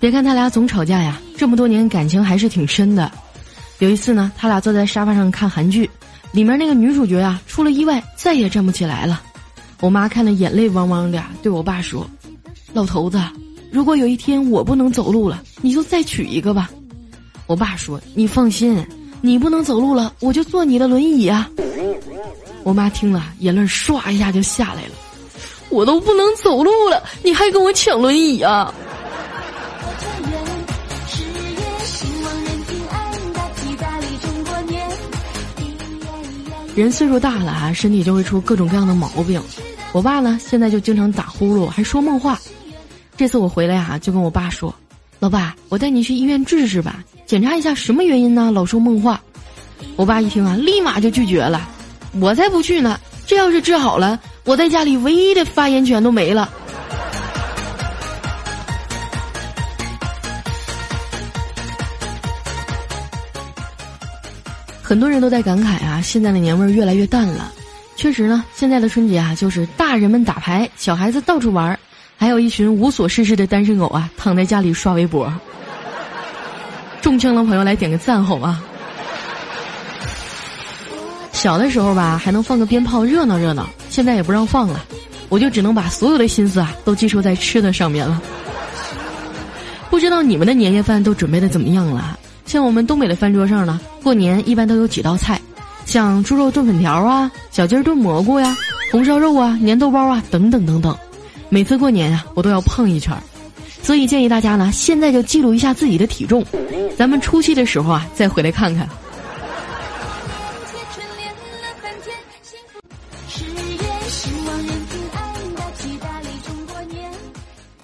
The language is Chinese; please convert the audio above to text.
别看他俩总吵架呀，这么多年感情还是挺深的。有一次呢，他俩坐在沙发上看韩剧，里面那个女主角啊出了意外，再也站不起来了。我妈看得眼泪汪汪的，对我爸说：“老头子，如果有一天我不能走路了，你就再娶一个吧。”我爸说：“你放心，你不能走路了，我就坐你的轮椅啊。”我妈听了，眼泪唰一下就下来了。我都不能走路了，你还跟我抢轮椅啊？人岁数大了啊，身体就会出各种各样的毛病。我爸呢，现在就经常打呼噜，还说梦话。这次我回来啊，就跟我爸说：“老爸，我带你去医院治治吧，检查一下什么原因呢？老说梦话。”我爸一听啊，立马就拒绝了：“我才不去呢！这要是治好了，我在家里唯一的发言权都没了。”很多人都在感慨啊，现在的年味儿越来越淡了。确实呢，现在的春节啊，就是大人们打牌，小孩子到处玩，还有一群无所事事的单身狗啊，躺在家里刷微博。中枪的朋友来点个赞好啊！小的时候吧，还能放个鞭炮热闹热闹，现在也不让放了，我就只能把所有的心思啊，都寄托在吃的上面了。不知道你们的年夜饭都准备的怎么样了？像我们东北的饭桌上呢，过年一般都有几道菜，像猪肉炖粉条啊、小鸡炖蘑菇呀、红烧肉啊、粘豆包啊等等等等。每次过年啊，我都要胖一圈儿，所以建议大家呢，现在就记录一下自己的体重，咱们除夕的时候啊，再回来看看。